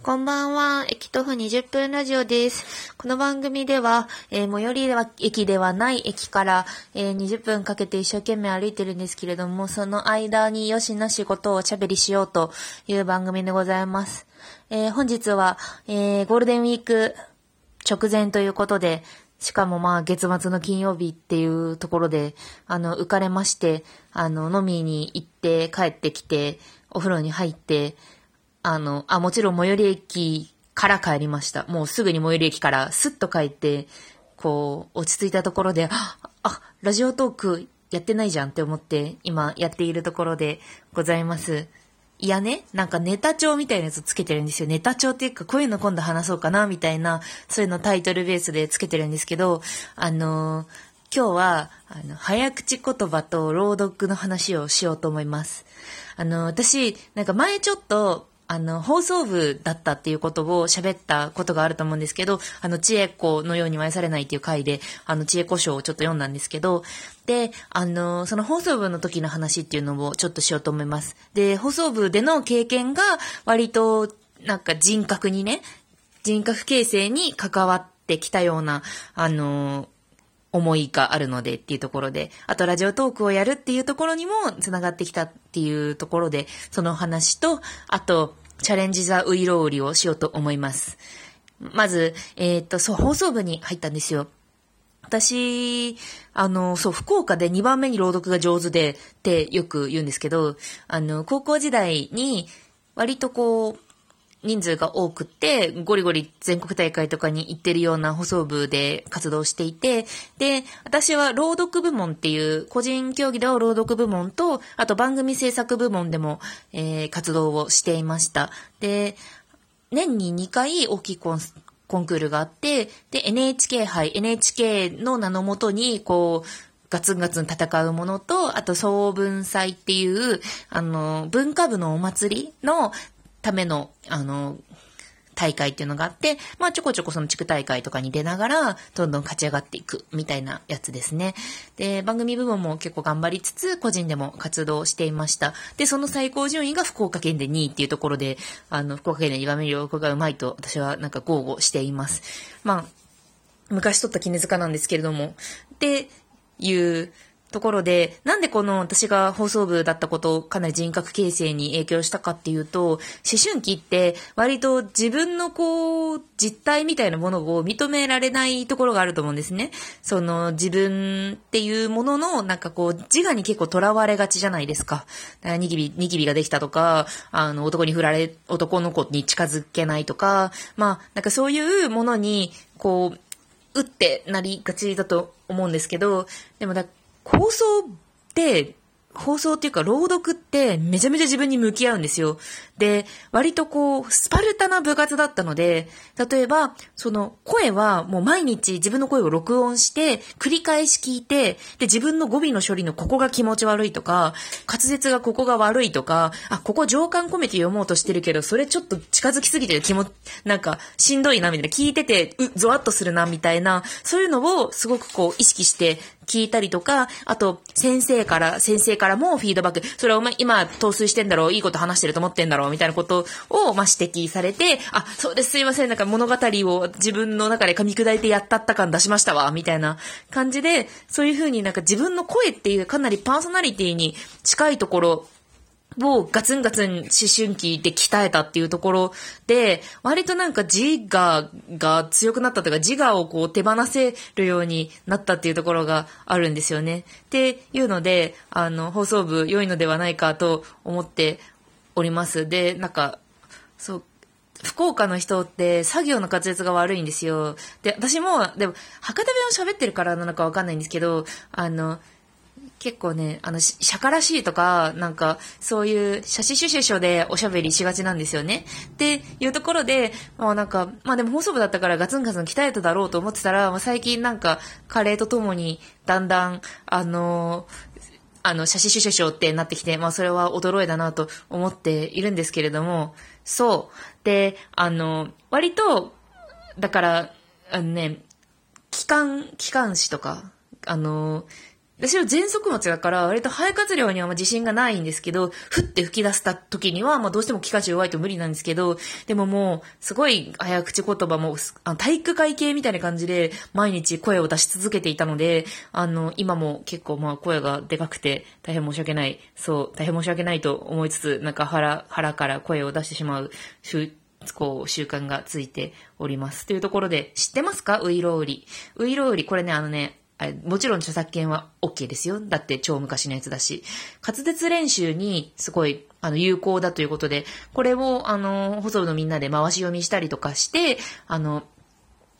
こんばんは。駅徒歩20分ラジオです。この番組では、えー最寄りは駅ではない駅から、えー20分かけて一生懸命歩いてるんですけれども、その間によしなしことをおしゃべりしようという番組でございます。えー本日は、えーゴールデンウィーク直前ということで、しかもまあ月末の金曜日っていうところで、あの、浮かれまして、あの、飲みに行って帰ってきて、お風呂に入って、あの、あ、もちろん最寄り駅から帰りました。もうすぐに最寄り駅からスッと帰って、こう、落ち着いたところで、あ、あラジオトークやってないじゃんって思って、今やっているところでございます。いやね、なんかネタ帳みたいなやつつけてるんですよ。ネタ帳っていうか、こういうの今度話そうかな、みたいな、そういうのタイトルベースでつけてるんですけど、あのー今日は、あの、早口言葉と朗読の話をしようと思います。あの、私、なんか前ちょっと、あの、放送部だったっていうことを喋ったことがあると思うんですけど、あの、知恵子のように愛されないっていう回で、あの、知恵子賞をちょっと読んだんですけど、で、あの、その放送部の時の話っていうのをちょっとしようと思います。で、放送部での経験が割と、なんか人格にね、人格形成に関わってきたような、あの、思いがあるのでっていうところで、あとラジオトークをやるっていうところにも繋がってきたっていうところで、その話と、あと、チャレンジザウイロウリをしようと思います。まず、えーっと、そう、放送部に入ったんですよ。私、あの、そう、福岡で2番目に朗読が上手でってよく言うんですけど、あの、高校時代に割とこう、人数が多くて、ゴリゴリ全国大会とかに行ってるような放送部で活動していて、で、私は朗読部門っていう、個人競技では朗読部門と、あと番組制作部門でも、えー活動をしていました。で、年に2回大きいコンコンクールがあって、で、NHK 杯、NHK の名のもとに、こう、ガツンガツン戦うものと、あと総文祭っていう、あの、文化部のお祭りのための、あの、大会っていうのがあって、まあちょこちょこその地区大会とかに出ながら、どんどん勝ち上がっていくみたいなやつですね。で、番組部門も結構頑張りつつ、個人でも活動していました。で、その最高順位が福岡県で2位っていうところで、あの、福岡県で2番目に朗読がうまいと私はなんか豪語しています。まあ、昔取った絹塚なんですけれども、っていうところで、なんでこの私が放送部だったことをかなり人格形成に影響したかっていうと、思春期って割と自分のこう、実態みたいなものを認められないところがあると思うんですね。その自分っていうもののなんかこう、自我に結構囚われがちじゃないですか。ニキビ、ニキビができたとか、あの、男に振られ、男の子に近づけないとか、まあ、なんかそういうものに、こう、うってなりがちだと思うんですけど、でもだ、放送って、放送っていうか朗読ってめちゃめちゃ自分に向き合うんですよ。で、割とこう、スパルタな部活だったので、例えば、その声はもう毎日自分の声を録音して、繰り返し聞いて、で、自分の語尾の処理のここが気持ち悪いとか、滑舌がここが悪いとか、あ、ここ情感込めて読もうとしてるけど、それちょっと近づきすぎてる気も、なんかしんどいなみたいな、聞いてて、う、ゾワッとするなみたいな、そういうのをすごくこう意識して聞いたりとか、あと、先生から、先生からもフィードバック、それはお前今、陶酔してんだろう、いいこと話してると思ってんだろう、みたいなことを、まあ、指摘されて、あ、そうです、すいません、なんか物語を自分の中で噛み砕いてやったった感出しましたわ、みたいな感じで、そういうふうになんか自分の声っていうかなりパーソナリティに近いところ、をガツンガツン思春期で鍛えたっていうところで、割となんか自我が強くなったというか、自我をこう手放せるようになったっていうところがあるんですよね。っていうので、あの、放送部良いのではないかと思っております。で、なんか、そう、福岡の人って作業の滑舌が悪いんですよ。で、私も、でも、博多弁を喋ってるからなのかわかんないんですけど、あの、結構ね、あの、釈迦らしいとか、なんか、そういう、写真シュシュシュでおしゃべりしがちなんですよね。っていうところで、まあなんか、まあでも放送部だったからガツンガツン鍛えただろうと思ってたら、まあ最近なんか、カレーとともに、だんだん、あのあの、写真シュシュシュってなってきて、まあそれは驚いだなと思っているんですけれども、そう。で、あの、割と、だから、あのね、機関、機関誌とか、あの、私は全速持ちだから、割と肺活量には自信がないんですけど、ふって吹き出した時には、まあどうしても気化弱いと無理なんですけど、でももう、すごい早口言葉も、あ体育会系みたいな感じで、毎日声を出し続けていたので、あの、今も結構まあ声がでかくて、大変申し訳ない、そう、大変申し訳ないと思いつつ、なんか腹、腹から声を出してしまう、こう、習慣がついております。というところで、知ってますか？ウイロウリ。ウイロウリ、これね、あのね、もちろん著作権は OK ですよ。だって超昔のやつだし。滑舌練習にすごい、あの、有効だということで、これを、あの、細部のみんなで回し読みしたりとかして、あの、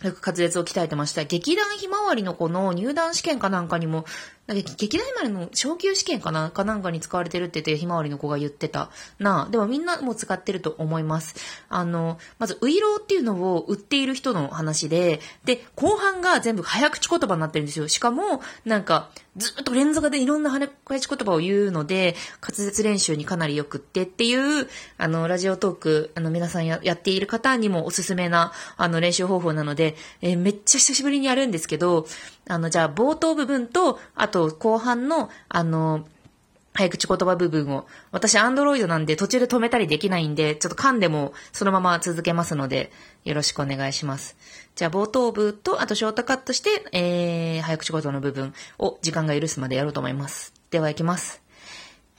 よく滑舌を鍛えてました。劇団ひまわりの子の入団試験かなんかにも劇団ひまわりの昇級試験かなかなんかに使われてるって言ってひまわりの子が言ってたなでもみんなも使ってると思います。あの、まず、ウイローっていうのを売っている人の話で、で、後半が全部早口言葉になってるんですよ。しかも、なんか、ずっと連続でいろんな早口言葉を言うので、滑舌練習にかなりよくってっていう、あの、ラジオトーク、あの、皆さんややっている方にもおすすめな、あの、練習方法なので、えー、めっちゃ久しぶりにやるんですけど、あの、じゃあ、冒頭部分と、あと、と後半の、あの、早口言葉部分を。私、アンドロイドなんで途中で止めたりできないんで、ちょっと噛んでもそのまま続けますので、よろしくお願いします。じゃあ、冒頭部と、あとショートカットして、えー、早口言葉の部分を時間が許すまでやろうと思います。では、行きます。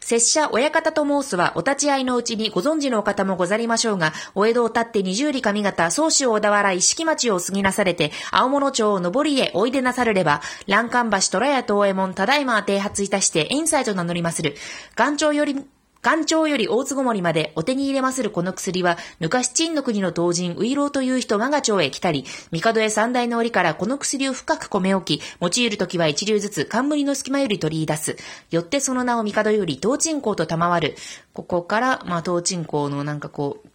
拙者、親方と申すは、お立ち会いのうちにご存知のお方もござりましょうが、お江戸を立って二十里上方、宗主小田原石木町を過ぎなされて、青物町を上りへおいでなされれば、欄干橋虎屋東江門、ただいま停発いたして、インサイと名乗りまする。岩頂より岩頂より大津ごもりまでお手に入れまするこの薬は、昔陳の国の当人、ウイローという人我が町へ来たり、帝へ三大の折からこの薬を深く込め置き、用いるときは一流ずつ冠の隙間より取り出す。よってその名を帝より東鎮公と賜る。ここから、まあ、東鎮公のなんかこう、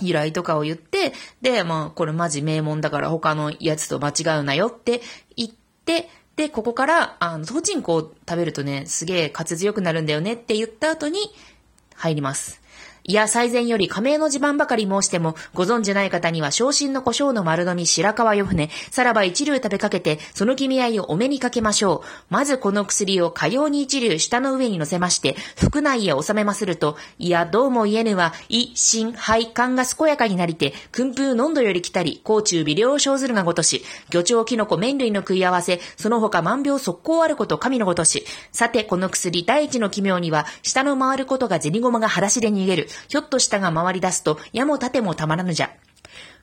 由来とかを言って、で、まあ、これマジ名門だから他のやつと間違うなよって言って、で、ここから、あの、東鎮公食べるとね、すげえ滑強くなるんだよねって言った後に、入ります。いや、最前より加盟の地盤ばかり申しても、ご存じない方には昇進の胡椒の丸飲み白川よ船、さらば一流食べかけて、その君合いをお目にかけましょう。まずこの薬をかように一流下の上に乗せまして、腹内へ収めますると、いや、どうも言えぬは、胃、心、肺、肝が健やかになりて、訓風濃度より来たり、甲虫微量生ずるがごとし、魚鳥キノコ麺類の食い合わせ、その他万病速攻あること神のごとし。さて、この薬第一の奇妙には、下の回ることが銭駒が裸足で逃げる。ひょっとしたが回り出すと、矢も盾もたまらぬじゃ。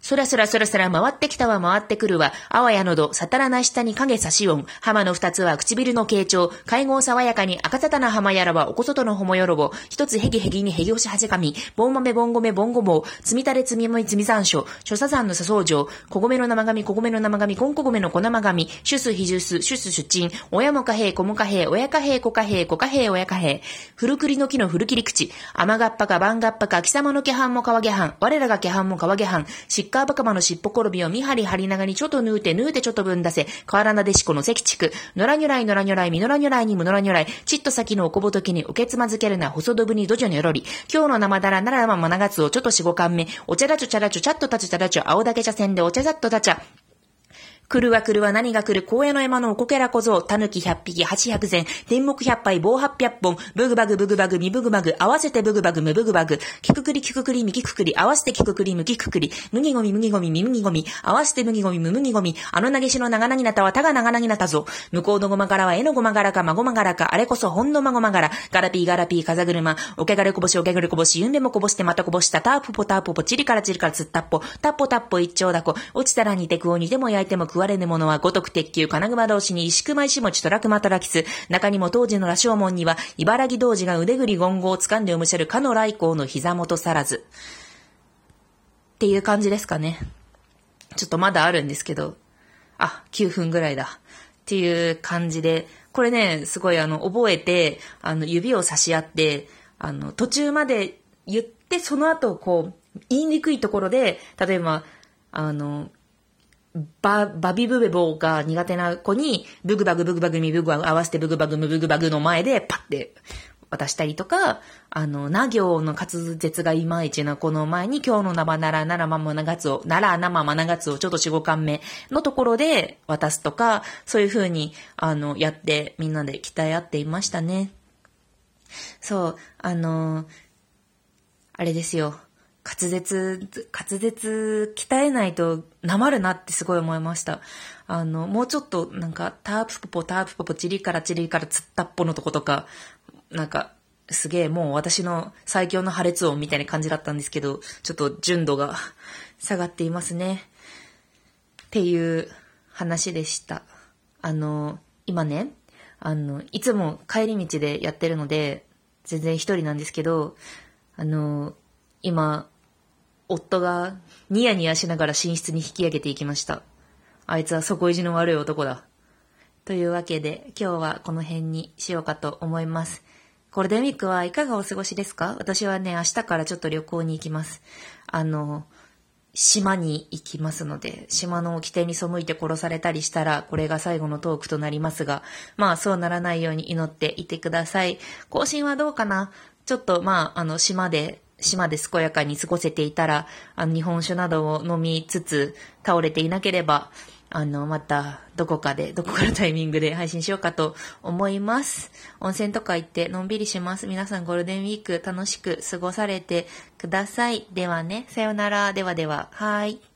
そらそらそらそら回ってきたわ回ってくるわ。あわやのど、さたらな下に影差し音。浜の二つは唇の傾聴。会合爽やかに赤沙汰な浜やらはおこそとのほもよろぼ。一つへぎへぎにへぎ押しはじかみ。ぼん豆ぼんごめぼんごぼう。つみたれつみもいつみ残暑。諸佐山の笹草城。小米の生紙小米の生紙こんこ米の小生紙。シュスヒジュス、シュス出陳。親もかへい、子もかへい、親かへい、子かへい、子かへい、親かへい。古栗の木の古切り口。甘がっぱか番がっぱか貴様の気半も川下半。我らが気半も川下半。しっ川バカマの尻尾転びを見張り張りながにちょっとぬうてぬうてちょっと分出せ、河原なでしこの関地区、野良如来野良如来、みのらにょらいにむのらにょらい、ちっと先のおこぼときにおけつまずけるな、細どぶにどじょにょろり、今日の生だらならままながつをちょっと四五巻目、おちゃらちょちゃらちょちゃっとたちゃらちょ、青だけ茶せんでおちゃざっとたちゃ、来るは来るは何が来る、荒野の山のおこけら小僧、狸百匹、八百千、天目百杯、棒八百本、ブグバグブグバグ、ミブグバグ、合わせてブグバグ、ムブグバグ、キククリキククリ、ミキククリ、合わせてキククリ、ムキククリ、麦ゴミ麦ゴミ、ミ麦ゴミ、合わせて麦ゴミ、ム麦ゴミ、あの投げしの長なぎなたはたが長なぎなたぞ。向こうのごま柄は絵のごま柄か、まごま柄か、あれこそほんのまごま柄、ガラピーガラピー、風車、おけがれこぼし、おけがれこぼし、ゆんべもこぼしてまたこぼした、ターポポターポポ、チリからチリからつったっぽ、タッポタッポ一丁だこ、落ちたら煮てくを煮ても焼いても食われぬものはご徳鉄球金熊同士に石熊石持トラクマトラキス、中にも当時の羅生門には、茨城童子が腕ぐり言語を掴んでおむしゃるかの来光の膝元さらず。っていう感じですかね。ちょっとまだあるんですけど、あ、9分ぐらいだ。っていう感じで、これね、すごいあの、覚えて、あの、指を差し合って、あの、途中まで言って、その後、こう、言いにくいところで、例えば、あの、バ、バビブベボーが苦手な子に、ブグバグブグバグミブグバグ合わせてブグバグムブグバグの前でパッて渡したりとか、あの、な行の滑舌がいまいちなこの前に今日の生ならならままながつを、なら生ままながつをちょっと4、5巻目のところで渡すとか、そういう風に、あの、やってみんなで鍛え合っていましたね。そう、あの、あれですよ。滑舌、滑舌鍛えないとなまるなってすごい思いました。あの、もうちょっとなんか、タープポポタープポポチリからチリからつったっぽのとことか、なんか、すげえもう私の最強の破裂音みたいな感じだったんですけど、ちょっと純度が下がっていますね。っていう話でした。あの、今ね、あの、いつも帰り道でやってるので、全然一人なんですけど、あの、今、夫がニヤニヤしながら寝室に引き上げていきました。あいつは底意地の悪い男だ。というわけで、今日はこの辺にしようかと思います。ゴールデンウィークはいかがお過ごしですか？私はね、明日からちょっと旅行に行きます。あの、島に行きますので、島の掟に背いて殺されたりしたら、これが最後のトークとなりますが、まあそうならないように祈っていてください。更新はどうかな？ちょっとまあ、あの、島で島で健やかに過ごせていたら、あの、日本酒などを飲みつつ、倒れていなければ、あの、また、どこかで、どこかのタイミングで配信しようかと思います。温泉とか行ってのんびりします。皆さんゴールデンウィーク楽しく過ごされてください。ではね、さよなら。ではでは、はい。